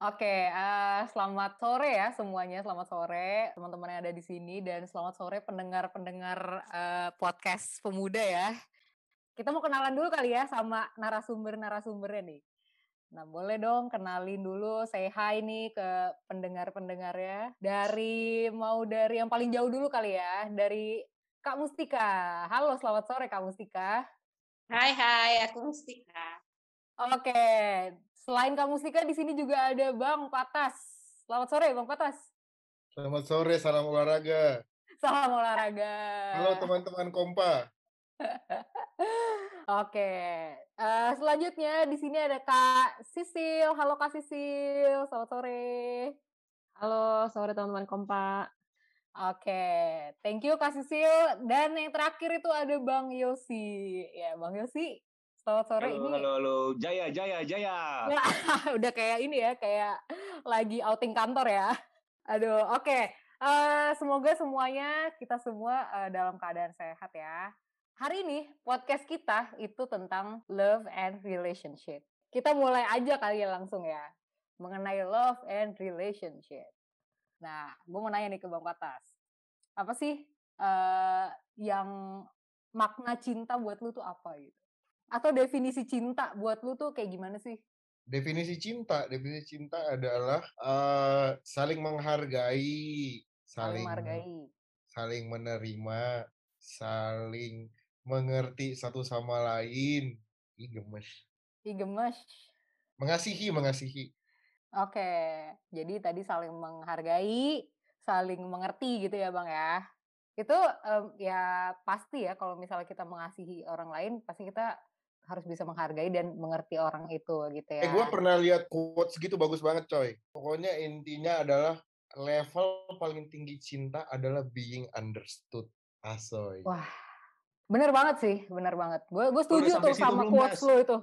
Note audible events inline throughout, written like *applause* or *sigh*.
Oke, uh, selamat sore ya semuanya, selamat sore teman-teman yang ada di sini dan selamat sore pendengar-pendengar uh, podcast pemuda ya. Kita mau kenalan dulu kali ya sama narasumber-narasumbernya nih. Nah, boleh dong kenalin dulu, say hi nih ke pendengar-pendengarnya. Dari mau dari yang paling jauh dulu kali ya, dari Kak Mustika. Halo, selamat sore Kak Mustika. Hai, hai, aku Mustika. Oke, selain kamu Mustika di sini juga ada Bang Patas. Selamat sore Bang Patas. Selamat sore, salam olahraga. Salam olahraga. Halo teman-teman Kompa. *laughs* Oke, uh, selanjutnya di sini ada Kak Sisil. Halo Kak Sisil, selamat sore. Halo, sore teman-teman Kompa. Oke, thank you Kak Sisil. Dan yang terakhir itu ada Bang Yosi. Ya, Bang Yosi, Selamat sore halo, ini. Halo, halo, Jaya, Jaya, Jaya. *laughs* udah kayak ini ya, kayak lagi outing kantor ya. Aduh, oke. Okay. Uh, eh, semoga semuanya kita semua uh, dalam keadaan sehat ya. Hari ini podcast kita itu tentang love and relationship. Kita mulai aja kali ya langsung ya. Mengenai love and relationship. Nah, gue mau nanya nih ke Bang Patas. Apa sih uh, yang makna cinta buat lu tuh apa gitu? Atau definisi cinta buat lu tuh kayak gimana sih? Definisi cinta, definisi cinta adalah uh, saling menghargai, saling, saling menghargai, saling menerima, saling mengerti satu sama lain. Ih gemes. Ih gemes. Mengasihi, mengasihi. Oke, jadi tadi saling menghargai, saling mengerti gitu ya bang ya. Itu um, ya pasti ya kalau misalnya kita mengasihi orang lain, pasti kita harus bisa menghargai dan mengerti orang itu gitu ya. Eh gue pernah lihat quotes gitu bagus banget coy. Pokoknya intinya adalah level paling tinggi cinta adalah being understood. Asoy. Wah, bener banget sih, bener banget. Gue gue setuju tuh sama quotes lo itu.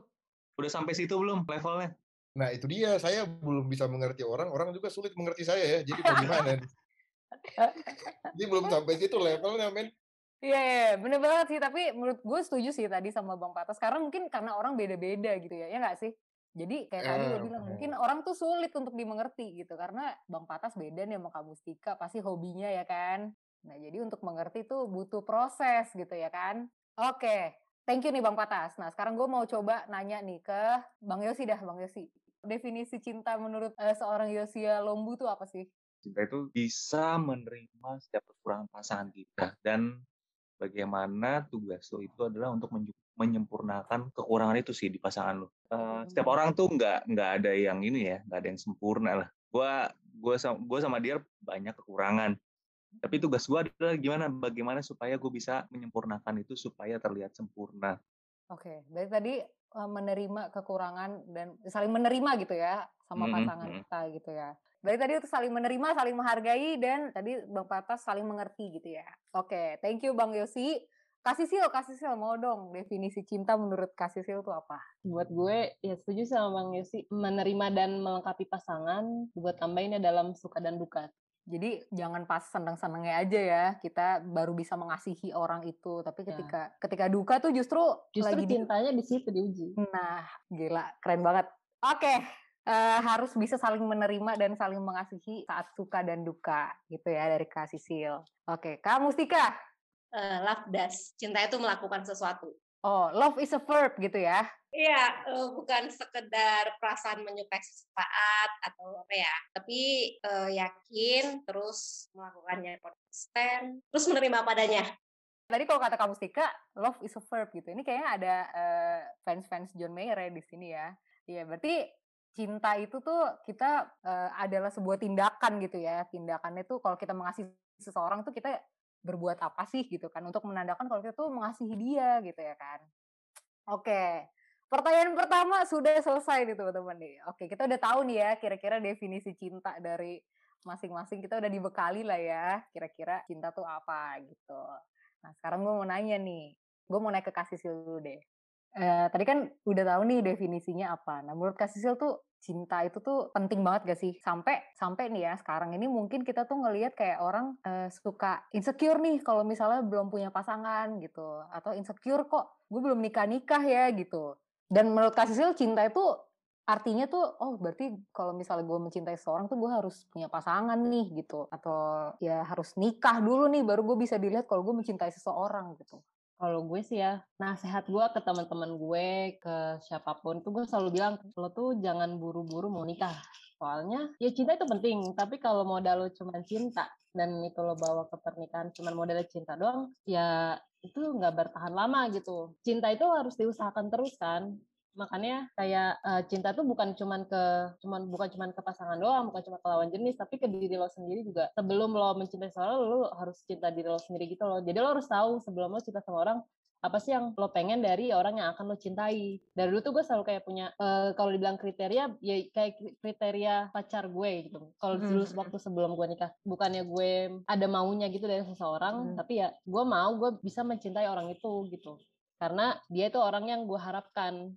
Udah sampai situ belum levelnya? Nah itu dia, saya belum bisa mengerti orang, orang juga sulit mengerti saya ya. Jadi bagaimana? *laughs* Jadi belum sampai situ levelnya, men. Iya, yeah, yeah, bener banget sih. Tapi menurut gue setuju sih tadi sama Bang Patas. Karena mungkin karena orang beda-beda gitu ya, ya nggak sih? Jadi kayak tadi lo bilang, mungkin orang tuh sulit untuk dimengerti gitu. Karena Bang Patas beda nih sama Kak Mustika, pasti hobinya ya kan? Nah jadi untuk mengerti tuh butuh proses gitu ya kan? Oke, thank you nih Bang Patas. Nah sekarang gue mau coba nanya nih ke Bang Yosi dah, Bang Yosi. Definisi cinta menurut uh, seorang Yosia Lombu tuh apa sih? Cinta itu bisa menerima setiap kekurangan pasangan kita dan bagaimana tugas lo itu adalah untuk menyempurnakan kekurangan itu sih di pasangan lo. Uh, setiap orang tuh nggak nggak ada yang ini ya, nggak ada yang sempurna lah. Gua gue sama gue sama dia banyak kekurangan. Tapi tugas gue adalah gimana bagaimana supaya gue bisa menyempurnakan itu supaya terlihat sempurna. Oke, okay. berarti tadi menerima kekurangan dan saling menerima gitu ya sama pasangan mm -hmm. kita gitu ya. Berarti tadi itu saling menerima, saling menghargai, dan tadi Bang Patas saling mengerti gitu ya. Oke, thank you Bang Yosi. Kasih sil, kasih sil, mau dong definisi cinta menurut kasih sil itu apa? Buat gue, ya setuju sama Bang Yosi. Menerima dan melengkapi pasangan, buat tambahinnya dalam suka dan duka. Jadi jangan pas senang-senangnya aja ya kita baru bisa mengasihi orang itu. Tapi ya. ketika ya. ketika duka tuh justru justru lagi cintanya di situ diuji. Nah, gila, keren banget. Oke, uh, harus bisa saling menerima dan saling mengasihi saat suka dan duka gitu ya dari Kak Sisil. Oke, Kak Mustika. Uh, love does. Cinta itu melakukan sesuatu. Oh, love is a verb gitu ya? Iya, uh, bukan sekedar perasaan menyukai sesaat atau apa ya, tapi uh, yakin, terus melakukannya konsisten, terus menerima padanya. Tadi kalau kata kamu Mustika, love is a verb gitu. Ini kayaknya ada fans fans-fans John Mayer ya di sini ya. Iya, berarti cinta itu tuh kita uh, adalah sebuah tindakan gitu ya. Tindakannya tuh kalau kita mengasihi seseorang tuh kita berbuat apa sih gitu kan untuk menandakan kalau kita tuh mengasihi dia gitu ya kan. Oke. Pertanyaan pertama sudah selesai nih teman-teman nih. Oke, kita udah tahu nih ya kira-kira definisi cinta dari masing-masing kita udah dibekali lah ya. Kira-kira cinta tuh apa gitu. Nah, sekarang gue mau nanya nih. Gue mau naik ke kasih dulu deh. Eh, tadi kan udah tahu nih definisinya apa. Nah, menurut Kak tuh cinta itu tuh penting banget gak sih? Sampai sampai nih ya sekarang ini mungkin kita tuh ngelihat kayak orang uh, suka insecure nih kalau misalnya belum punya pasangan gitu atau insecure kok gue belum nikah nikah ya gitu. Dan menurut Kak Sisil cinta itu artinya tuh oh berarti kalau misalnya gue mencintai seseorang tuh gue harus punya pasangan nih gitu atau ya harus nikah dulu nih baru gue bisa dilihat kalau gue mencintai seseorang gitu kalau gue sih ya, nasihat gue ke teman-teman gue, ke siapa pun tuh gue selalu bilang lo tuh jangan buru-buru mau nikah. Soalnya ya cinta itu penting, tapi kalau modal lo cuma cinta dan itu lo bawa ke pernikahan cuma modal cinta doang, ya itu nggak bertahan lama gitu. Cinta itu harus diusahakan terus kan makanya kayak uh, cinta tuh bukan cuman ke cuman bukan cuman ke pasangan doang bukan cuma ke lawan jenis tapi ke diri lo sendiri juga. Sebelum lo mencintai seseorang lo harus cinta diri lo sendiri gitu loh. Jadi lo harus tahu sebelum lo cinta sama orang apa sih yang lo pengen dari orang yang akan lo cintai. Dari dulu tuh gue selalu kayak punya uh, kalau dibilang kriteria ya kayak kriteria pacar gue gitu. Kalau hmm. dulu waktu sebelum gue nikah bukannya gue ada maunya gitu dari seseorang hmm. tapi ya gue mau gue bisa mencintai orang itu gitu. Karena dia itu orang yang gue harapkan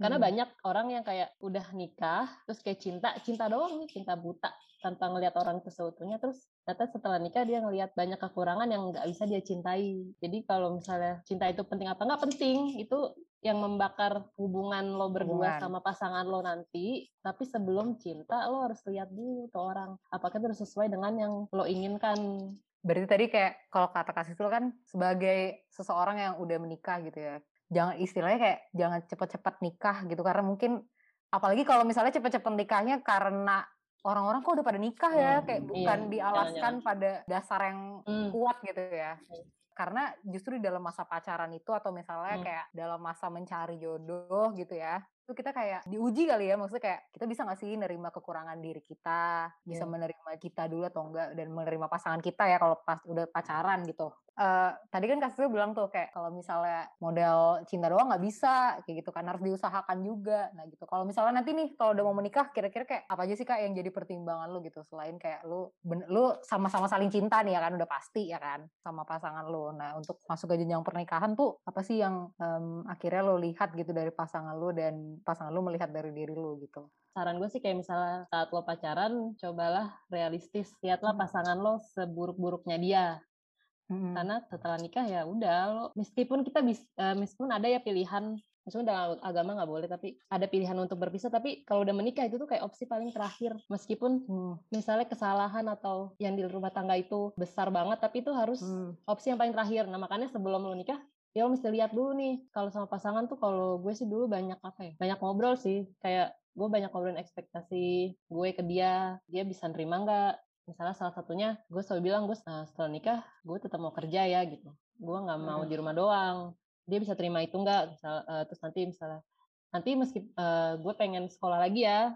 karena hmm. banyak orang yang kayak udah nikah, terus kayak cinta, cinta doang nih, cinta buta tanpa ngelihat orang itu seutuhnya. Terus ternyata setelah nikah dia ngelihat banyak kekurangan yang nggak bisa dia cintai. Jadi kalau misalnya cinta itu penting apa nggak penting, itu yang membakar hubungan lo berdua hubungan. sama pasangan lo nanti. Tapi sebelum cinta lo harus lihat dulu tuh orang apakah itu sesuai dengan yang lo inginkan. Berarti tadi kayak kalau kata kasih itu kan sebagai seseorang yang udah menikah gitu ya, jangan istilahnya kayak jangan cepet-cepet nikah gitu karena mungkin apalagi kalau misalnya cepet-cepet nikahnya karena orang-orang kok udah pada nikah ya hmm, kayak iya, bukan iya, dialaskan jangan, pada dasar yang hmm. kuat gitu ya karena justru di dalam masa pacaran itu atau misalnya hmm. kayak dalam masa mencari jodoh gitu ya itu kita kayak diuji kali ya maksudnya kayak kita bisa nggak sih nerima kekurangan diri kita bisa yeah. menerima kita dulu atau enggak dan menerima pasangan kita ya kalau pas udah pacaran gitu uh, tadi kan kasih bilang tuh kayak kalau misalnya model cinta doang nggak bisa kayak gitu kan harus diusahakan juga. Nah gitu. Kalau misalnya nanti nih kalau udah mau menikah kira-kira kayak apa aja sih kak yang jadi pertimbangan lu gitu selain kayak lu lu sama-sama saling cinta nih ya kan? Udah pasti ya kan sama pasangan lu. Nah untuk masuk ke jenjang pernikahan tuh apa sih yang um, akhirnya lo lihat gitu dari pasangan lu dan pasangan lu melihat dari diri lu gitu? Saran gue sih kayak misalnya saat lo pacaran cobalah realistis lihatlah pasangan lo seburuk-buruknya dia hmm. karena setelah nikah ya udah lo meskipun kita bis, uh, meskipun ada ya pilihan meskipun dalam agama nggak boleh tapi ada pilihan untuk berpisah tapi kalau udah menikah itu tuh kayak opsi paling terakhir meskipun hmm. misalnya kesalahan atau yang di rumah tangga itu besar banget tapi itu harus hmm. opsi yang paling terakhir nah makanya sebelum lo nikah ya lo mesti lihat dulu nih kalau sama pasangan tuh kalau gue sih dulu banyak apa ya banyak ngobrol sih kayak gue banyak ngobrolin ekspektasi gue ke dia dia bisa nerima nggak misalnya salah satunya gue selalu bilang gue uh, setelah nikah gue tetap mau kerja ya gitu. Gue nggak mau di rumah doang. Dia bisa terima itu nggak? Misal uh, terus nanti misalnya nanti meski uh, gue pengen sekolah lagi ya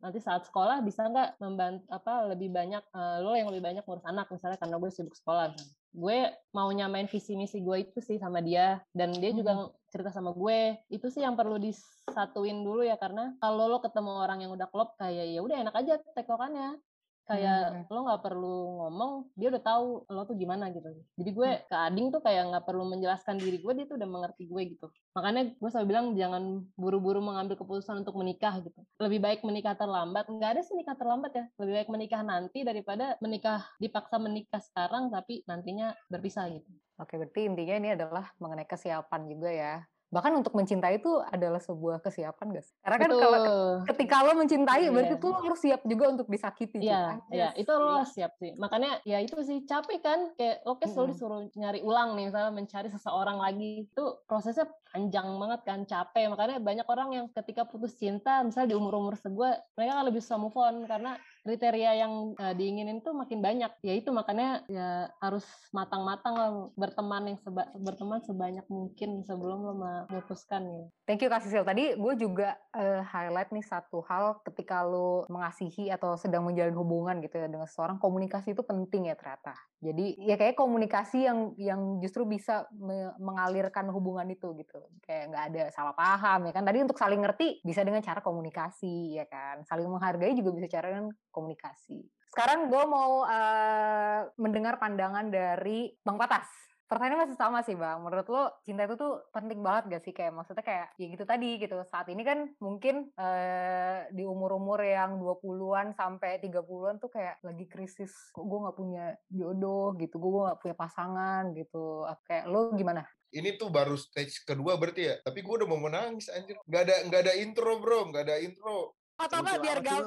nanti saat sekolah bisa nggak membantu apa lebih banyak uh, lo yang lebih banyak ngurus anak misalnya karena gue sibuk sekolah. Misalnya. gue mau nyamain visi misi gue itu sih sama dia dan dia juga hmm. cerita sama gue. Itu sih yang perlu disatuin dulu ya karena kalau lo ketemu orang yang udah klop kayak ya udah enak aja tektokannya kayak hmm. lo nggak perlu ngomong dia udah tahu lo tuh gimana gitu. Jadi gue hmm. ke Ading tuh kayak nggak perlu menjelaskan diri gue dia tuh udah mengerti gue gitu. Makanya gue selalu bilang jangan buru-buru mengambil keputusan untuk menikah gitu. Lebih baik menikah terlambat. Nggak ada sih nikah terlambat ya. Lebih baik menikah nanti daripada menikah dipaksa menikah sekarang tapi nantinya berpisah gitu. Oke berarti intinya ini adalah mengenai kesiapan juga ya bahkan untuk mencintai itu adalah sebuah kesiapan guys karena kan Betul. kalau ketika lo mencintai yeah. berarti tuh lo harus siap juga untuk disakiti iya yeah, iya. Itu lo siap sih. Makanya ya itu sih capek kan? Kayak lo kayak selalu disuruh nyari ulang nih misalnya mencari seseorang lagi. Itu prosesnya panjang banget kan capek. Makanya banyak orang yang ketika putus cinta misalnya di umur umur sebuah mereka kan lebih susah move on karena kriteria yang uh, diinginin tuh makin banyak. Ya itu makanya ya harus matang-matang lah berteman yang seba berteman sebanyak mungkin sebelum lo memutuskan ya. Thank you Kak Sisil. Tadi gue juga uh, highlight nih satu hal ketika lo mengasihi atau sedang menjalin hubungan gitu ya dengan seseorang komunikasi itu penting ya ternyata jadi ya kayak komunikasi yang yang justru bisa me mengalirkan hubungan itu gitu. Kayak nggak ada salah paham ya kan. Tadi untuk saling ngerti bisa dengan cara komunikasi ya kan. Saling menghargai juga bisa cara dengan komunikasi. Sekarang gue mau uh, mendengar pandangan dari Bang Patas pertanyaan masih sama sih bang. Menurut lo cinta itu tuh penting banget gak sih kayak maksudnya kayak ya gitu tadi gitu. Saat ini kan mungkin eh, di umur-umur yang 20-an sampai 30-an tuh kayak lagi krisis. Kok gue gak punya jodoh gitu, gue gak punya pasangan gitu. Kayak lo gimana? ini tuh baru stage kedua berarti ya. Tapi gue udah mau menangis anjir. Gak ada nggak ada intro bro, nggak ada intro. Atau enggak biar gak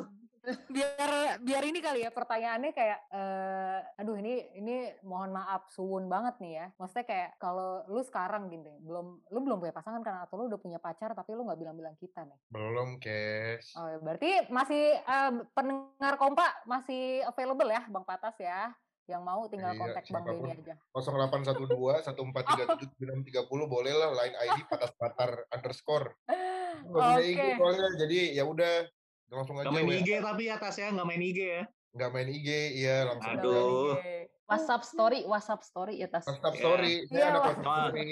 biar biar ini kali ya pertanyaannya kayak uh, aduh ini ini mohon maaf suwun banget nih ya maksudnya kayak kalau lu sekarang gini belum lu belum punya pasangan kan atau lu udah punya pacar tapi lu nggak bilang-bilang kita nih belum kes oh ya, berarti masih uh, pendengar kompak masih available ya bang patas ya yang mau tinggal iya, kontak Bang Benny aja. 0812 1437 puluh boleh lah line ID *laughs* patas patar underscore. Oke. Okay. jadi ya udah langsung aja. Gak main IG tapi atas ya, nggak main IG ya. Nggak main IG, iya langsung. Aduh. WhatsApp story, WhatsApp story ya tas. WhatsApp story, yeah. saya yeah, ada WhatsApp story.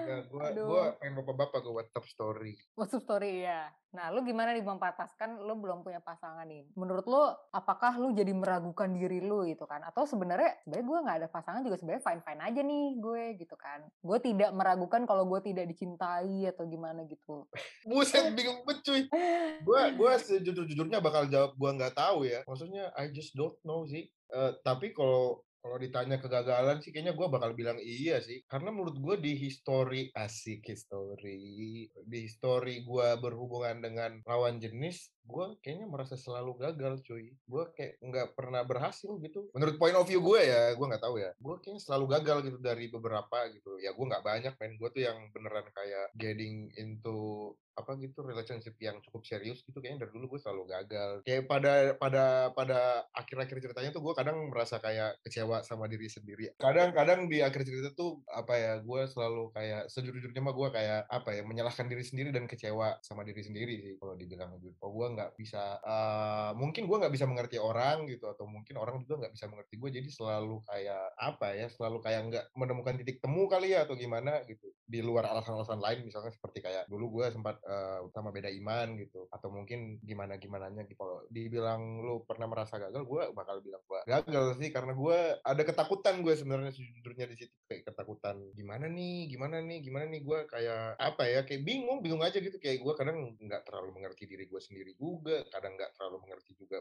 Ya, gua, gua pengen bapak-bapak ke WhatsApp story. WhatsApp story ya. Nah, lu gimana nih Bang Patas? Kan lu belum punya pasangan nih. Menurut lu, apakah lu jadi meragukan diri lu gitu kan? Atau sebenarnya, sebenarnya gue nggak ada pasangan juga sebenarnya fine-fine aja nih gue gitu kan? Gue tidak meragukan kalau gue tidak dicintai atau gimana gitu. Buset, bingung banget cuy. Gue gue sejujur-jujurnya bakal jawab gue nggak tahu ya. Maksudnya I just don't know sih. Uh, tapi kalau kalau ditanya kegagalan sih kayaknya gue bakal bilang iya sih. Karena menurut gue di history asik history. Di history gue berhubungan dengan lawan jenis, gue kayaknya merasa selalu gagal cuy. Gue kayak nggak pernah berhasil gitu. Menurut point of view gue ya, gue nggak tahu ya. Gue kayaknya selalu gagal gitu dari beberapa gitu. Ya gue nggak banyak men. Gue tuh yang beneran kayak getting into apa gitu relationship yang cukup serius gitu kayaknya dari dulu gue selalu gagal. Kayak pada pada pada akhir-akhir ceritanya tuh gue kadang merasa kayak kecewa sama diri sendiri. Kadang-kadang di akhir cerita tuh apa ya gue selalu kayak sejujurnya mah gue kayak apa ya menyalahkan diri sendiri dan kecewa sama diri sendiri sih kalau dibilang gitu oh gue nggak bisa uh, mungkin gue nggak bisa mengerti orang gitu atau mungkin orang juga nggak bisa mengerti gue jadi selalu kayak apa ya selalu kayak nggak menemukan titik temu kali ya atau gimana gitu. Di luar alasan-alasan lain misalnya seperti kayak dulu gue sempat uh, sama beda iman gitu. Atau mungkin gimana gimananya gitu. Kalau dibilang lu pernah merasa gagal gue bakal bilang gue gagal sih. Karena gue ada ketakutan gue sebenarnya sejujurnya di situ. Kayak ketakutan gimana nih? Gimana nih? Gimana nih? Gue kayak apa ya kayak bingung bingung aja gitu. Kayak gue kadang nggak terlalu mengerti diri gue sendiri juga. Kadang nggak terlalu mengerti juga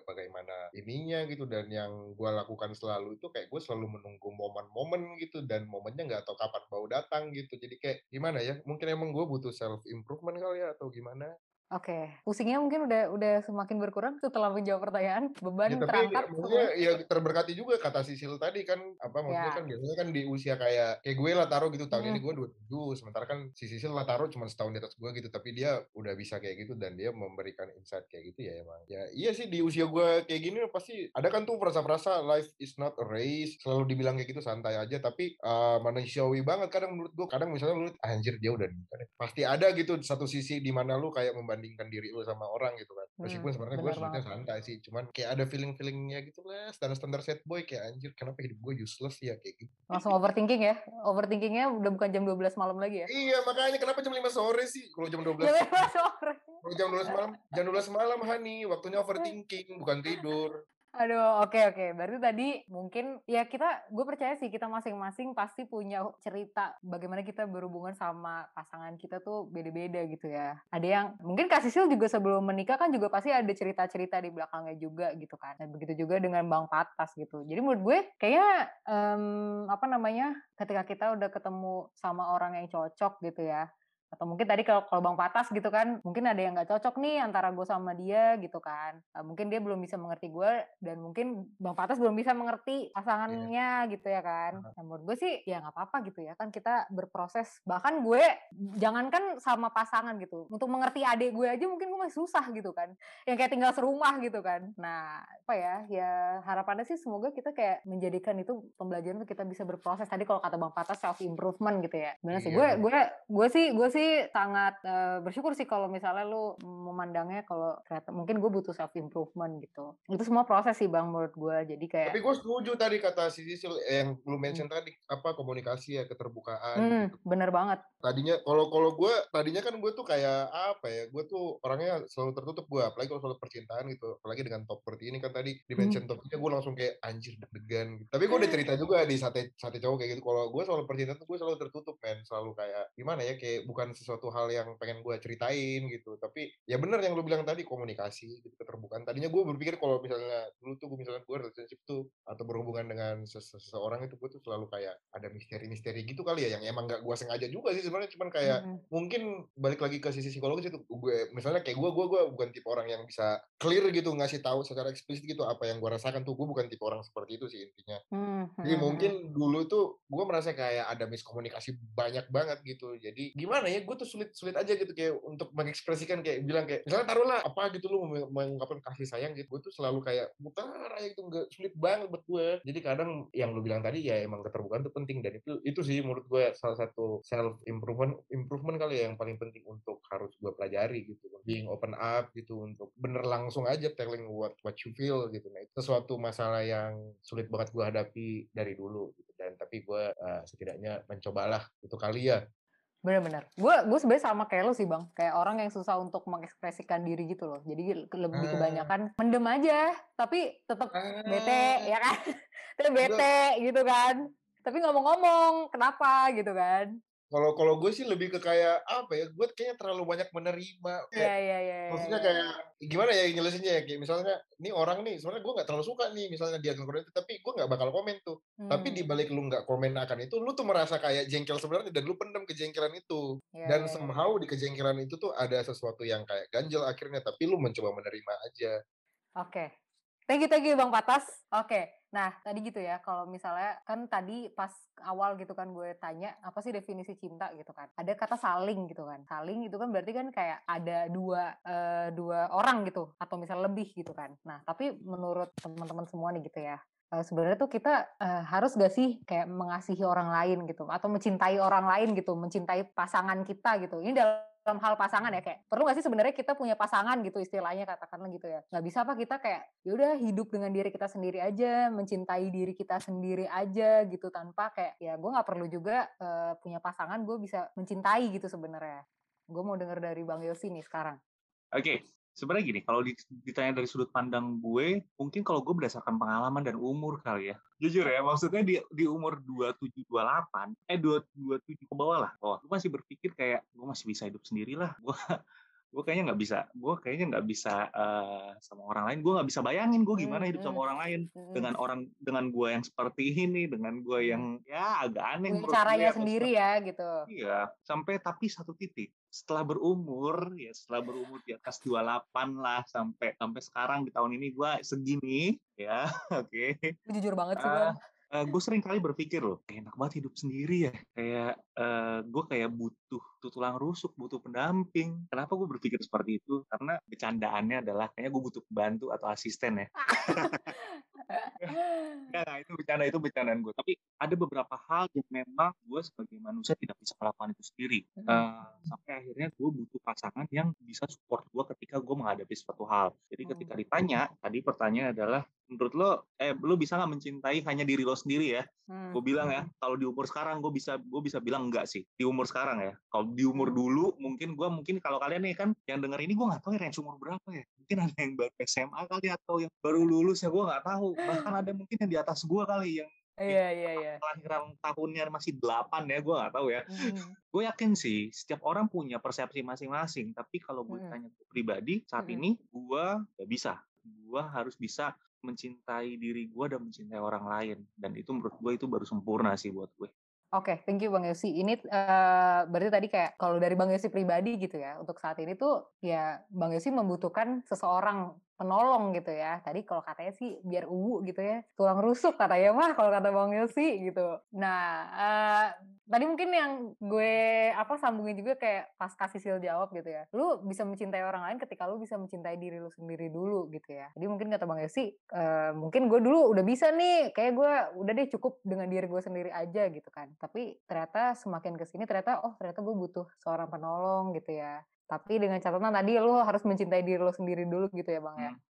ininya gitu dan yang gue lakukan selalu itu kayak gue selalu menunggu momen-momen gitu dan momennya nggak tahu kapan bau datang gitu. Jadi kayak gimana ya mungkin emang gue butuh self improvement kali ya atau gimana Oke, pusingnya mungkin udah udah semakin berkurang setelah menjawab pertanyaan, beban ya, tapi terangkat. Maksudnya ya terberkati juga kata Sisil tadi kan apa maksudnya ya. kan biasanya kan di usia kayak kayak gue lah taruh gitu tahun hmm. ini gue tujuh, sementara kan si Sisil lah taruh cuma setahun di atas gue gitu, tapi dia udah bisa kayak gitu dan dia memberikan insight kayak gitu ya emang. Ya iya sih di usia gue kayak gini pasti ada kan tuh frasa-frasa life is not a race, selalu dibilang kayak gitu santai aja, tapi uh, manusiawi banget kadang menurut gue. Kadang misalnya lu anjir dia udah nikah Pasti ada gitu satu sisi di mana lu kayak membanding membandingkan diri lu sama orang gitu kan. Meskipun hmm, sebenarnya gue sebenarnya santai sih, cuman kayak ada feeling-feelingnya gitu lah, standar-standar set boy kayak anjir kenapa hidup gue useless ya kayak gitu. Langsung overthinking ya? Overthinkingnya udah bukan jam 12 malam lagi ya? Iya makanya kenapa jam 5 sore sih? Kalau jam 12 Jam 5 sore. Kalau jam 12 malam, jam 12 malam Hani, waktunya overthinking bukan tidur. Aduh, oke okay, oke. Okay. Berarti tadi mungkin ya kita, gue percaya sih kita masing-masing pasti punya cerita bagaimana kita berhubungan sama pasangan kita tuh beda-beda gitu ya. Ada yang mungkin kasih sil juga sebelum menikah kan juga pasti ada cerita-cerita di belakangnya juga gitu kan. Dan begitu juga dengan Bang Patas gitu. Jadi menurut gue kayaknya um, apa namanya ketika kita udah ketemu sama orang yang cocok gitu ya atau mungkin tadi kalau kalau bang patas gitu kan mungkin ada yang nggak cocok nih antara gue sama dia gitu kan. Mungkin dia belum bisa mengerti gue dan mungkin bang patas belum bisa mengerti pasangannya yeah. gitu ya kan. Nah, menurut gue sih ya nggak apa-apa gitu ya kan kita berproses. Bahkan gue jangankan sama pasangan gitu untuk mengerti adik gue aja mungkin gue masih susah gitu kan. Yang kayak tinggal serumah gitu kan. Nah apa ya ya harapannya sih semoga kita kayak menjadikan itu pembelajaran untuk kita bisa berproses. Tadi kalau kata bang patas self improvement gitu ya. Benar yeah. sih gue gue gue sih gue sih sih sangat uh, bersyukur sih kalau misalnya lu memandangnya kalau ternyata mungkin gue butuh self improvement gitu. Itu semua proses sih bang menurut gue. Jadi kayak. Tapi gue setuju tadi kata si Sisil yang lu mention hmm. tadi apa komunikasi ya keterbukaan. Hmm, gitu. Bener banget. Tadinya kalau kalau gue tadinya kan gue tuh kayak apa ya? Gue tuh orangnya selalu tertutup gue. Apalagi kalau soal percintaan gitu. Apalagi dengan top seperti ini kan tadi di mention hmm. topnya gue langsung kayak anjir deg-degan gitu. Tapi gue udah cerita *laughs* juga di sate sate cowok kayak gitu. Kalau gue soal percintaan tuh gue selalu tertutup men. Selalu kayak gimana ya? Kayak bukan bukan sesuatu hal yang pengen gue ceritain gitu. Tapi ya bener yang lu bilang tadi komunikasi gitu keterbukaan. Tadinya gue berpikir kalau misalnya dulu tuh misalnya gue relationship tuh atau berhubungan dengan seseorang itu gue tuh selalu kayak ada misteri-misteri gitu kali ya yang emang gak gue sengaja juga sih sebenarnya. Cuman kayak mm -hmm. mungkin balik lagi ke sisi psikologis itu gue misalnya kayak gue gue gue bukan tipe orang yang bisa clear gitu ngasih tahu secara eksplisit gitu apa yang gue rasakan tuh. Gue bukan tipe orang seperti itu sih intinya. Mm -hmm. jadi mungkin dulu tuh gue merasa kayak ada miskomunikasi banyak banget gitu. Jadi gimana ya gue tuh sulit sulit aja gitu kayak untuk mengekspresikan kayak bilang kayak misalnya taruhlah apa gitu lu mengungkapkan kasih sayang gitu. Gue tuh selalu kayak mutar aja gitu nggak sulit banget buat gue jadi kadang yang lu bilang tadi ya emang keterbukaan itu penting dan itu itu sih menurut gue salah satu self improvement improvement kali ya yang paling penting untuk harus gue pelajari gitu being open up gitu untuk bener langsung aja telling what what you feel gitu. Nah itu sesuatu masalah yang sulit banget gue hadapi dari dulu gitu dan tapi gue uh, setidaknya mencobalah. Itu kali ya Bener-bener. Gue gue sebenarnya sama kayak lo sih bang. Kayak orang yang susah untuk mengekspresikan diri gitu loh. Jadi lebih ah. kebanyakan mendem aja. Tapi tetap bete ya kan. *laughs* Tetap bete gitu kan. Tapi ngomong-ngomong kenapa gitu kan. Kalau kalau gue sih lebih ke kayak apa ya? Gue kayaknya terlalu banyak menerima. Iya iya iya. Maksudnya ya, kayak gimana ya jelasinnya ya? Kayak misalnya nih orang nih, sebenarnya gue nggak terlalu suka nih misalnya dia komen itu, tapi gue nggak bakal komen tuh. Hmm. Tapi di balik lu nggak komen akan itu, lu tuh merasa kayak jengkel sebenarnya dan lu pendem kejengkelan itu. Ya, dan ya, somehow di kejengkelan itu tuh ada sesuatu yang kayak ganjel akhirnya, tapi lu mencoba menerima aja. Oke. Okay. Thank you, thank you Bang Patas. Oke. Okay. Nah, tadi gitu ya, kalau misalnya kan tadi pas awal gitu kan gue tanya apa sih definisi cinta gitu kan. Ada kata saling gitu kan. Saling itu kan berarti kan kayak ada dua uh, dua orang gitu atau misalnya lebih gitu kan. Nah, tapi menurut teman-teman semua nih gitu ya. Uh, sebenarnya tuh kita uh, harus gak sih kayak mengasihi orang lain gitu atau mencintai orang lain gitu, mencintai pasangan kita gitu. Ini dalam dalam hal pasangan ya kayak perlu gak sih sebenarnya kita punya pasangan? Gitu istilahnya katakanlah gitu ya. Nggak bisa apa kita kayak yaudah hidup dengan diri kita sendiri aja mencintai diri kita sendiri aja gitu tanpa kayak ya gue nggak perlu juga uh, punya pasangan gue bisa mencintai gitu sebenarnya. Gue mau denger dari bang Yosi nih sekarang. Oke. okay sebenarnya gini, kalau ditanya dari sudut pandang gue, mungkin kalau gue berdasarkan pengalaman dan umur kali ya. Jujur ya, maksudnya di di umur 27 28, eh 27 ke bawah lah. Oh, gue masih berpikir kayak gue masih bisa hidup sendiri lah. Gue *laughs* gue kayaknya nggak bisa gue kayaknya nggak bisa uh, sama orang lain gue nggak bisa bayangin gue gimana hidup sama orang lain dengan orang dengan gue yang seperti ini dengan gue yang ya agak aneh caranya sendiri ya gitu iya sampai tapi satu titik setelah berumur ya setelah berumur di atas 28 lah sampai sampai sekarang di tahun ini gue segini ya *laughs* oke okay. jujur banget sih uh, uh, gue sering kali berpikir loh, kayak enak banget hidup sendiri ya. Kayak uh, gue kayak butuh tuh tulang rusuk, butuh pendamping. Kenapa gue berpikir seperti itu? Karena bercandaannya adalah kayaknya gue butuh bantu atau asisten ya. *laughs* ya, nah, itu bercanda itu bercandaan gue. Tapi ada beberapa hal yang memang gue sebagai manusia tidak bisa melakukan itu sendiri. Uh, sampai akhirnya gue butuh pasangan yang bisa support gue ketika gue menghadapi suatu hal. Jadi ketika hmm. ditanya, tadi pertanyaan adalah menurut lo eh lo bisa nggak mencintai hanya diri lo sendiri ya hmm. gue bilang ya kalau di umur sekarang gue bisa gue bisa bilang enggak sih di umur sekarang ya kalau di umur hmm. dulu mungkin gue mungkin kalau kalian nih kan yang dengar ini gue nggak tahu ya range umur berapa ya mungkin ada yang baru SMA kali atau yang baru lulus ya gue nggak tahu bahkan ada mungkin yang di atas gue kali yang Iya iya iya. Kelahiran tahunnya masih delapan ya, gue nggak tahu ya. Hmm. gue yakin sih setiap orang punya persepsi masing-masing. Tapi kalau gue hmm. tanya pribadi saat hmm. ini gue gak bisa. Gue harus bisa mencintai diri gue dan mencintai orang lain dan itu menurut gue itu baru sempurna sih buat gue. Oke, okay, thank you Bang Yosi. Ini uh, berarti tadi kayak kalau dari Bang Yosi pribadi gitu ya, untuk saat ini tuh ya Bang Yosi membutuhkan seseorang penolong gitu ya. Tadi kalau katanya sih biar ubu gitu ya, tulang rusuk katanya mah kalau kata Bang Yosi gitu. Nah, uh, tadi mungkin yang gue apa sambungin juga kayak pas kasih sil jawab gitu ya. Lu bisa mencintai orang lain ketika lu bisa mencintai diri lu sendiri dulu gitu ya. Jadi mungkin kata Bang Yosi, uh, mungkin gue dulu udah bisa nih, kayak gue udah deh cukup dengan diri gue sendiri aja gitu kan. Tapi ternyata semakin ke sini ternyata oh ternyata gue butuh seorang penolong gitu ya. Tapi dengan catatan tadi lu harus mencintai diri lu sendiri dulu gitu ya Bang ya. Hmm.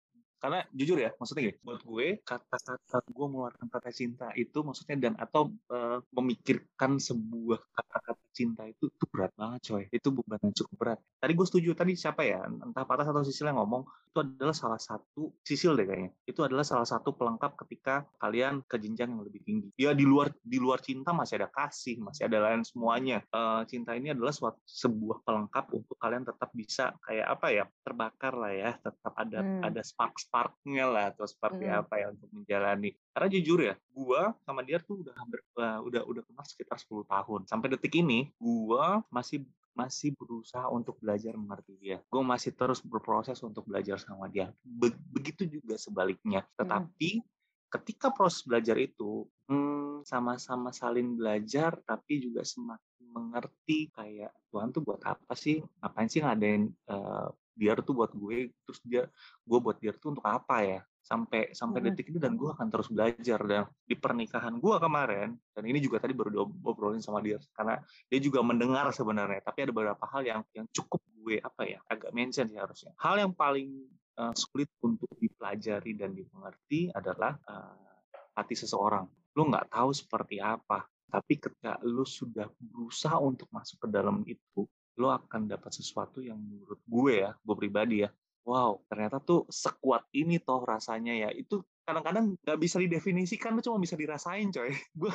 Karena jujur ya maksudnya gini buat gue kata-kata gue mengeluarkan kata cinta itu maksudnya dan atau uh, memikirkan sebuah kata-kata cinta itu itu berat banget coy. Itu beban yang cukup berat. Tadi gue setuju tadi siapa ya entah patah atau sisil yang ngomong itu adalah salah satu sisil deh kayaknya itu adalah salah satu pelengkap ketika kalian ke jenjang yang lebih tinggi. Ya di luar di luar cinta masih ada kasih masih ada lain semuanya. Uh, cinta ini adalah suatu sebuah pelengkap untuk kalian tetap bisa kayak apa ya terbakar lah ya tetap ada hmm. ada spark sparknya lah atau seperti hmm. apa ya untuk menjalani karena jujur ya gua sama dia tuh udah hampir uh, udah udah kenal sekitar 10 tahun sampai detik ini gua masih masih berusaha untuk belajar mengerti dia. Gue masih terus berproses untuk belajar sama dia. Be begitu juga sebaliknya. Hmm. Tetapi hmm. ketika proses belajar itu hmm, sama-sama hmm, saling belajar, tapi juga semakin mengerti kayak Tuhan tuh buat apa sih? Ngapain sih ngadain uh, biar tuh buat gue? Terus dia, gue buat dia tuh untuk apa ya? sampai sampai detik ini dan gue akan terus belajar dan di pernikahan gue kemarin dan ini juga tadi baru diobrolin sama dia karena dia juga mendengar sebenarnya tapi ada beberapa hal yang yang cukup gue apa ya agak mention sih harusnya hal yang paling uh, sulit untuk dipelajari dan dimengerti adalah uh, hati seseorang lu nggak tahu seperti apa tapi ketika lu sudah berusaha untuk masuk ke dalam itu lo akan dapat sesuatu yang menurut gue ya, gue pribadi ya, wow ternyata tuh sekuat ini toh rasanya ya itu kadang-kadang nggak bisa didefinisikan tuh cuma bisa dirasain coy *laughs* gue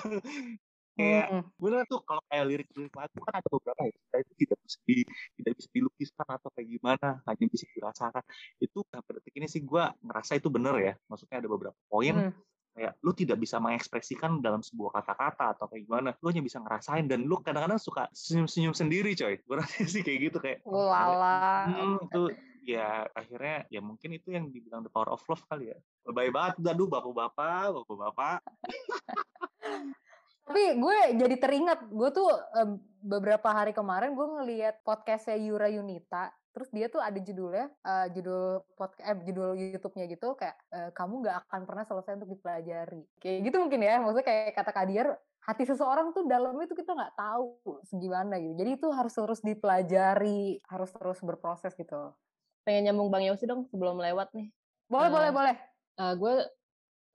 kayak hmm. bener tuh kalau kayak lirik-lirik lagu kan ada beberapa ya kita itu tidak bisa di, tidak bisa dilukiskan atau kayak gimana hanya bisa dirasakan itu sampai detik ini sih gue ngerasa itu bener ya maksudnya ada beberapa poin hmm. Kayak lu tidak bisa mengekspresikan dalam sebuah kata-kata atau kayak gimana lu hanya bisa ngerasain dan lu kadang-kadang suka senyum-senyum sendiri coy *laughs* gue rasa sih kayak gitu kayak Lala. hmm, tuh ya akhirnya ya mungkin itu yang dibilang the power of love kali ya. Lebay banget udah duh bapak-bapak, bapak-bapak. *laughs* Tapi gue jadi teringat, gue tuh beberapa hari kemarin gue ngeliat podcastnya Yura Yunita, terus dia tuh ada judulnya, uh, judul podcast, eh, judul YouTube-nya gitu kayak uh, kamu nggak akan pernah selesai untuk dipelajari, kayak gitu mungkin ya, maksudnya kayak kata Kadiar, hati seseorang tuh dalamnya itu kita nggak tahu segimana gitu, jadi itu harus terus dipelajari, harus terus berproses gitu pengen nyambung Bang Yosi dong sebelum lewat nih. Boleh, uh, boleh, boleh. Uh, gue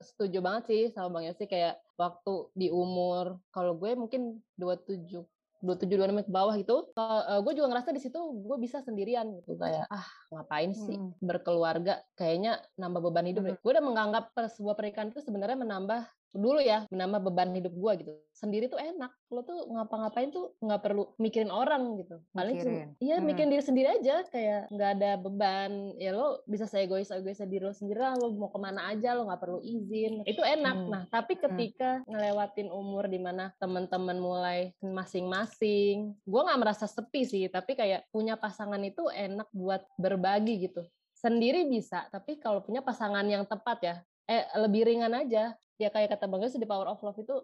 setuju banget sih sama Bang Yosi kayak waktu di umur kalau gue mungkin 27 27 26 ke bawah gitu uh, gue juga ngerasa di situ gue bisa sendirian gitu kayak ah ngapain sih hmm. berkeluarga kayaknya nambah beban hidup hmm. gue udah menganggap sebuah pernikahan itu sebenarnya menambah dulu ya menambah beban hidup gue gitu sendiri tuh enak lo tuh ngapa-ngapain tuh nggak perlu mikirin orang gitu paling cuma iya hmm. mikirin diri sendiri aja kayak nggak ada beban ya lo bisa saya egois egois diri lo sendiri lah lo mau ke mana aja lo nggak perlu izin itu enak hmm. nah tapi hmm. ketika hmm. ngelewatin umur di mana teman-teman mulai masing-masing gue nggak merasa sepi sih tapi kayak punya pasangan itu enak buat berbagi gitu sendiri bisa tapi kalau punya pasangan yang tepat ya eh lebih ringan aja ya kayak kata Yos di Power of Love itu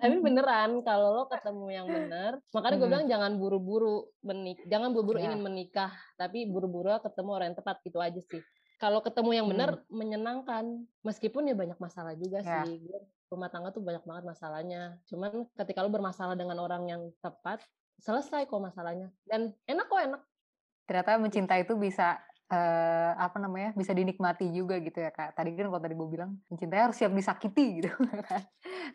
tapi *laughs* beneran kalau lo ketemu yang bener makanya gue bilang jangan buru-buru menik jangan buru-buru ya. ingin menikah tapi buru-buru ketemu orang yang tepat gitu aja sih. Kalau ketemu yang bener hmm. menyenangkan. Meskipun ya banyak masalah juga ya. sih rumah tangga tuh banyak banget masalahnya. Cuman ketika lo bermasalah dengan orang yang tepat selesai kok masalahnya. Dan enak kok enak. Ternyata mencintai itu bisa uh, apa namanya bisa dinikmati juga gitu ya kak. Tadi kan kalau tadi gue bilang mencintai harus siap disakiti *laughs* gitu kan.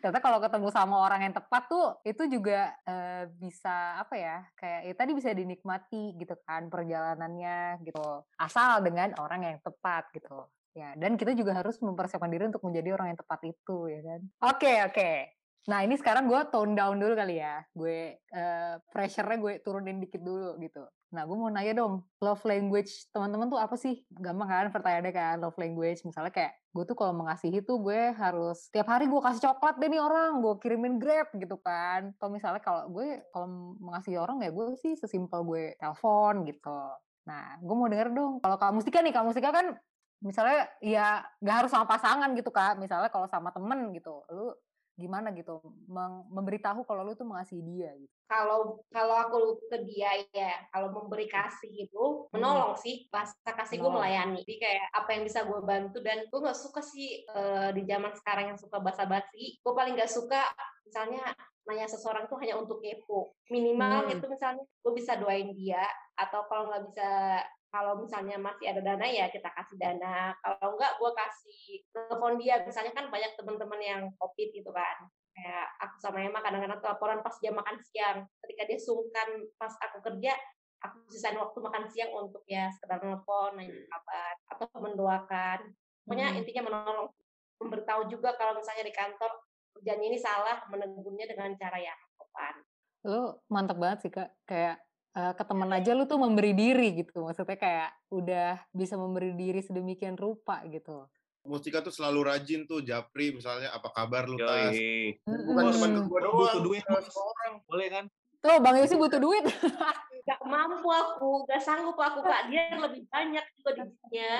Ternyata kalau ketemu sama orang yang tepat tuh itu juga uh, bisa apa ya kayak ya tadi bisa dinikmati gitu kan perjalanannya gitu. Asal dengan orang yang tepat gitu. Ya, dan kita juga harus mempersiapkan diri untuk menjadi orang yang tepat itu ya kan. Oke, okay, oke. Okay. Nah ini sekarang gue tone down dulu kali ya, gue uh, pressure-nya gue turunin dikit dulu gitu. Nah gue mau nanya dong, love language teman-teman tuh apa sih? Gampang kan pertanyaannya kan love language, misalnya kayak gue tuh kalau mengasihi tuh gue harus tiap hari gue kasih coklat deh nih orang, gue kirimin grab gitu kan. Atau misalnya kalau gue kalau mengasihi orang ya gue sih sesimpel gue telepon gitu. Nah gue mau denger dong, kalau kamu Mustika nih, kamu Mustika kan misalnya ya gak harus sama pasangan gitu kak, misalnya kalau sama temen gitu, lu gimana gitu memberitahu kalau lu tuh mengasihi dia gitu. Kalau kalau aku ke dia ya kalau memberi kasih itu menolong hmm. sih bahasa kasih gue melayani. Jadi kayak apa yang bisa gue bantu dan gue nggak suka sih uh, di zaman sekarang yang suka basa-basi. Gue paling nggak suka misalnya nanya seseorang tuh hanya untuk kepo. Minimal hmm. gitu misalnya gue bisa doain dia atau kalau nggak bisa kalau misalnya masih ada dana ya kita kasih dana. Kalau enggak gue kasih telepon dia. Misalnya kan banyak teman-teman yang covid gitu kan. Kayak aku sama Emma kadang-kadang teleponan pas dia makan siang. Ketika dia sungkan pas aku kerja aku sisain waktu makan siang untuk ya sekedar telepon nanya kabar atau mendoakan. Pokoknya hmm. intinya menolong memberitahu juga kalau misalnya di kantor kerjanya ini salah menegurnya dengan cara yang sopan. Lu mantap banget sih kak. Kayak uh, ke temen aja lu tuh memberi diri gitu. Maksudnya kayak udah bisa memberi diri sedemikian rupa gitu. Mustika tuh selalu rajin tuh Japri misalnya apa kabar lu tas? Bukan cuma ke gua doang butuh duit orang. Boleh kan? Tuh Bang Yosi butuh duit. *laughs* Gak mampu aku gak sanggup aku kak. Dia yang lebih banyak juga duitnya.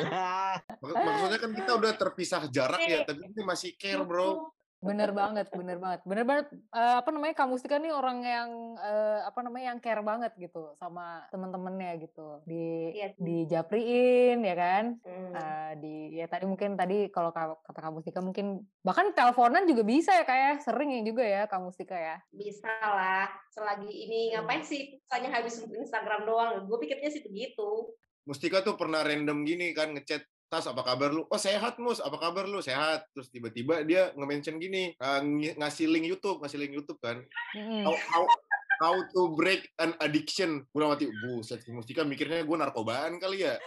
Maksudnya kan kita udah terpisah jarak ya tapi ini masih care bro Bener banget, bener banget, bener banget. Uh, apa namanya kamu Mustika nih orang yang uh, apa namanya yang care banget gitu sama temen-temennya gitu di iya. di Japriin ya kan, hmm. uh, di ya tadi mungkin tadi kalau kata kamu Mustika mungkin bahkan teleponan juga bisa ya kayak ya? sering ya juga ya kamu Mustika ya. Bisa lah, selagi ini ngapain hmm. sih hanya habis Instagram doang, gue pikirnya sih begitu. Mustika tuh pernah random gini kan ngechat Tas apa kabar lu? Oh sehat mus, apa kabar lu? Sehat. Terus tiba-tiba dia nge-mention gini, uh, ngasih link YouTube, ngasih link YouTube kan. Mm. How, how, how to break an addiction. Gue mati, buset, Mustika mikirnya gue narkobaan kali ya.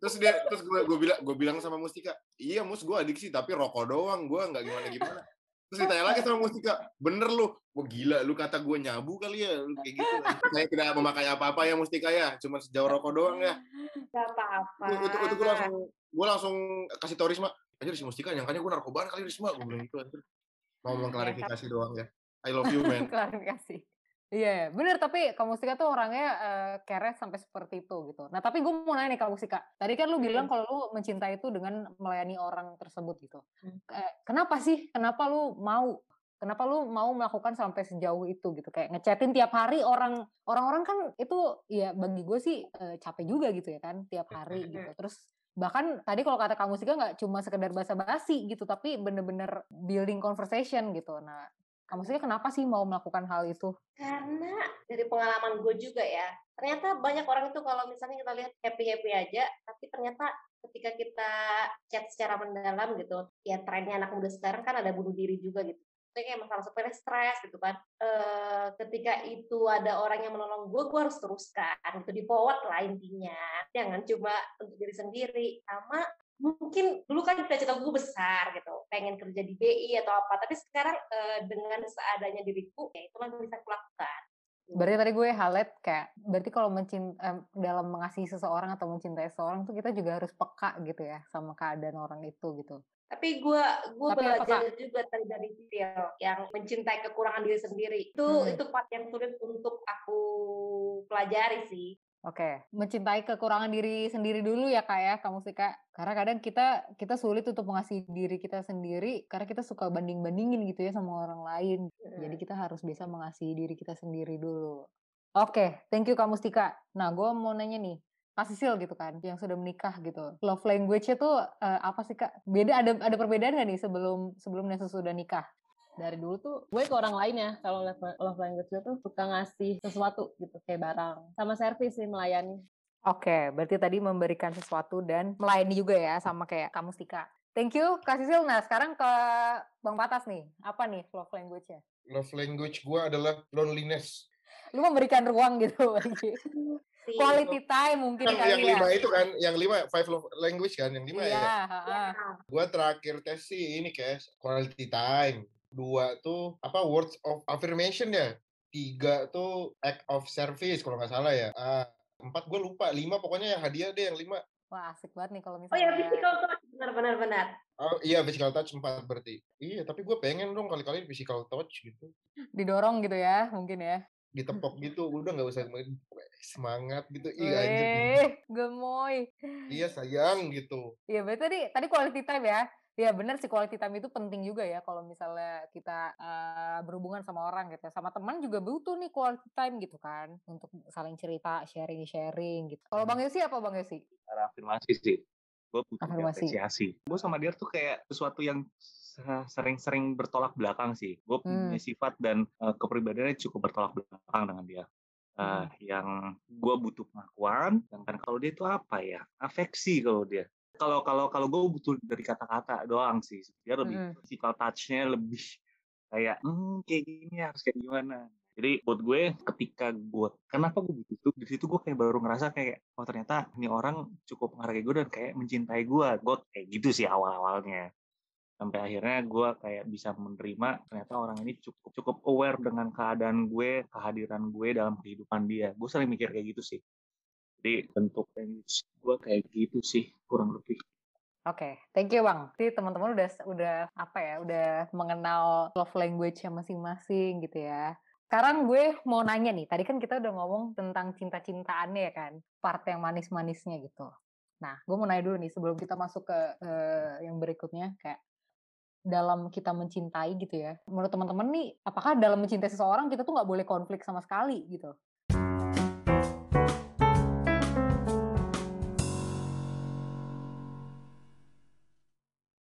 Terus dia, terus gue, gue bilang, gue bilang sama Mustika, iya mus gue adiksi tapi rokok doang, gue nggak gimana gimana. Terus ditanya lagi sama Mustika, bener lu? Wah gila, lu kata gue nyabu kali ya, lu kayak gitu. Saya tidak memakai apa-apa ya Mustika ya, cuma sejauh rokok doang ya. Gak apa-apa. Itu, itu, itu gue langsung gue langsung kasih tau Risma aja si Mustika nyangkanya gue narkobaan kali Risma gue bilang gitu mau iya, mengklarifikasi doang ya I love you man *laughs* klarifikasi Iya, yeah, bener. Tapi Kak Mustika tuh orangnya uh, keret sampai seperti itu gitu. Nah, tapi gue mau nanya nih Kak Mustika. Tadi kan lu bilang kalau lu mencintai itu dengan melayani orang tersebut gitu. Hmm. kenapa sih? Kenapa lu mau? Kenapa lu mau melakukan sampai sejauh itu gitu? Kayak ngechatin tiap hari orang orang-orang kan itu ya bagi gue sih uh, capek juga gitu ya kan tiap hari *laughs* gitu. Terus bahkan tadi kalau kata kamu sih nggak cuma sekedar basa-basi gitu tapi bener-bener building conversation gitu nah sih kenapa sih mau melakukan hal itu? Karena dari pengalaman gue juga ya ternyata banyak orang itu kalau misalnya kita lihat happy happy aja tapi ternyata ketika kita chat secara mendalam gitu ya trennya anak muda sekarang kan ada bunuh diri juga gitu. Kayak masalah sepele stres gitu kan. E, ketika itu ada orang yang menolong gue gue harus teruskan itu di forward lah intinya. Jangan cuma untuk diri sendiri. Sama mungkin dulu kan cita-cita gue besar gitu pengen kerja di BI atau apa tapi sekarang e, dengan seadanya diriku ya itulah yang bisa kulakukan Berarti tadi gue highlight kayak berarti kalau mencint eh, dalam mengasihi seseorang atau mencintai seseorang tuh kita juga harus peka gitu ya sama keadaan orang itu gitu. Tapi gue gue belajar juga tadi dari Phil yang mencintai kekurangan diri sendiri. Itu hmm. itu part yang sulit untuk aku pelajari sih Oke, okay. mencintai kekurangan diri sendiri dulu ya kak ya, kamu sih kak. Karena kadang kita kita sulit untuk mengasihi diri kita sendiri karena kita suka banding bandingin gitu ya sama orang lain. Hmm. Jadi kita harus bisa mengasihi diri kita sendiri dulu. Oke, okay. thank you kamu Mustika. Nah, gue mau nanya nih, Kak Sisil gitu kan, yang sudah menikah gitu. Love language-nya tuh uh, apa sih Kak? Beda ada ada perbedaan nggak nih sebelum sebelum dan sesudah nikah? Dari dulu tuh gue ke orang lain ya, kalau love language gue tuh suka ngasih sesuatu gitu, kayak barang. Sama servis sih, melayani. Oke, okay, berarti tadi memberikan sesuatu dan melayani juga ya, sama kayak kamu Stika. Thank you, Kak Sisil. Nah, sekarang ke Bang Patas nih. Apa nih love language-nya? Love language gue adalah loneliness. Lu memberikan ruang gitu. *laughs* quality time mungkin yang, kali yang ya. lima itu kan yang lima five love language kan yang lima iya, ya iya. gua terakhir tes sih ini kayak quality time dua tuh apa words of affirmation ya? Tiga tuh act of service kalau nggak salah ya. Ah, empat gue lupa lima pokoknya yang hadiah deh yang lima. Wah asik banget nih kalau misalnya. Oh ya physical touch. Benar benar benar. Oh iya physical touch empat berarti. Iya tapi gue pengen dong kali-kali physical touch gitu. Didorong gitu ya mungkin ya. Ditepok gitu udah nggak usah semangat gitu. Iya anjir gemoy. Iya sayang gitu. Iya berarti tadi tadi quality time ya Iya benar sih quality time itu penting juga ya kalau misalnya kita uh, berhubungan sama orang gitu. Sama teman juga butuh nih quality time gitu kan untuk saling cerita, sharing-sharing gitu. Kalau Bang Yosi apa Bang Yosi? Cara afirmasi sih. Gue butuh Afirmasi. apresiasi. Gue sama dia tuh kayak sesuatu yang sering-sering bertolak belakang sih. Gue punya hmm. sifat dan uh, kepribadiannya cukup bertolak belakang dengan dia. uh, yang gue butuh pengakuan sedangkan kalau dia itu apa ya afeksi kalau dia kalau kalau kalau gue butuh dari kata-kata doang sih. Dia lebih mm. physical touch-nya lebih kayak hmm kayak gini harus kayak gimana? Jadi buat gue ketika gue kenapa gue butuh itu di situ gue kayak baru ngerasa kayak oh ternyata ini orang cukup menghargai gue dan kayak mencintai gue gue kayak gitu sih awal awalnya sampai akhirnya gue kayak bisa menerima ternyata orang ini cukup cukup aware dengan keadaan gue kehadiran gue dalam kehidupan dia. Gue sering mikir kayak gitu sih jadi bentuk gue kayak gitu sih kurang lebih Oke, okay, thank you bang. Jadi teman-teman udah udah apa ya, udah mengenal love language-nya masing-masing gitu ya. Sekarang gue mau nanya nih, tadi kan kita udah ngomong tentang cinta-cintaannya ya kan, part yang manis-manisnya gitu. Nah, gue mau nanya dulu nih sebelum kita masuk ke uh, yang berikutnya, kayak dalam kita mencintai gitu ya. Menurut teman-teman nih, apakah dalam mencintai seseorang kita tuh nggak boleh konflik sama sekali gitu?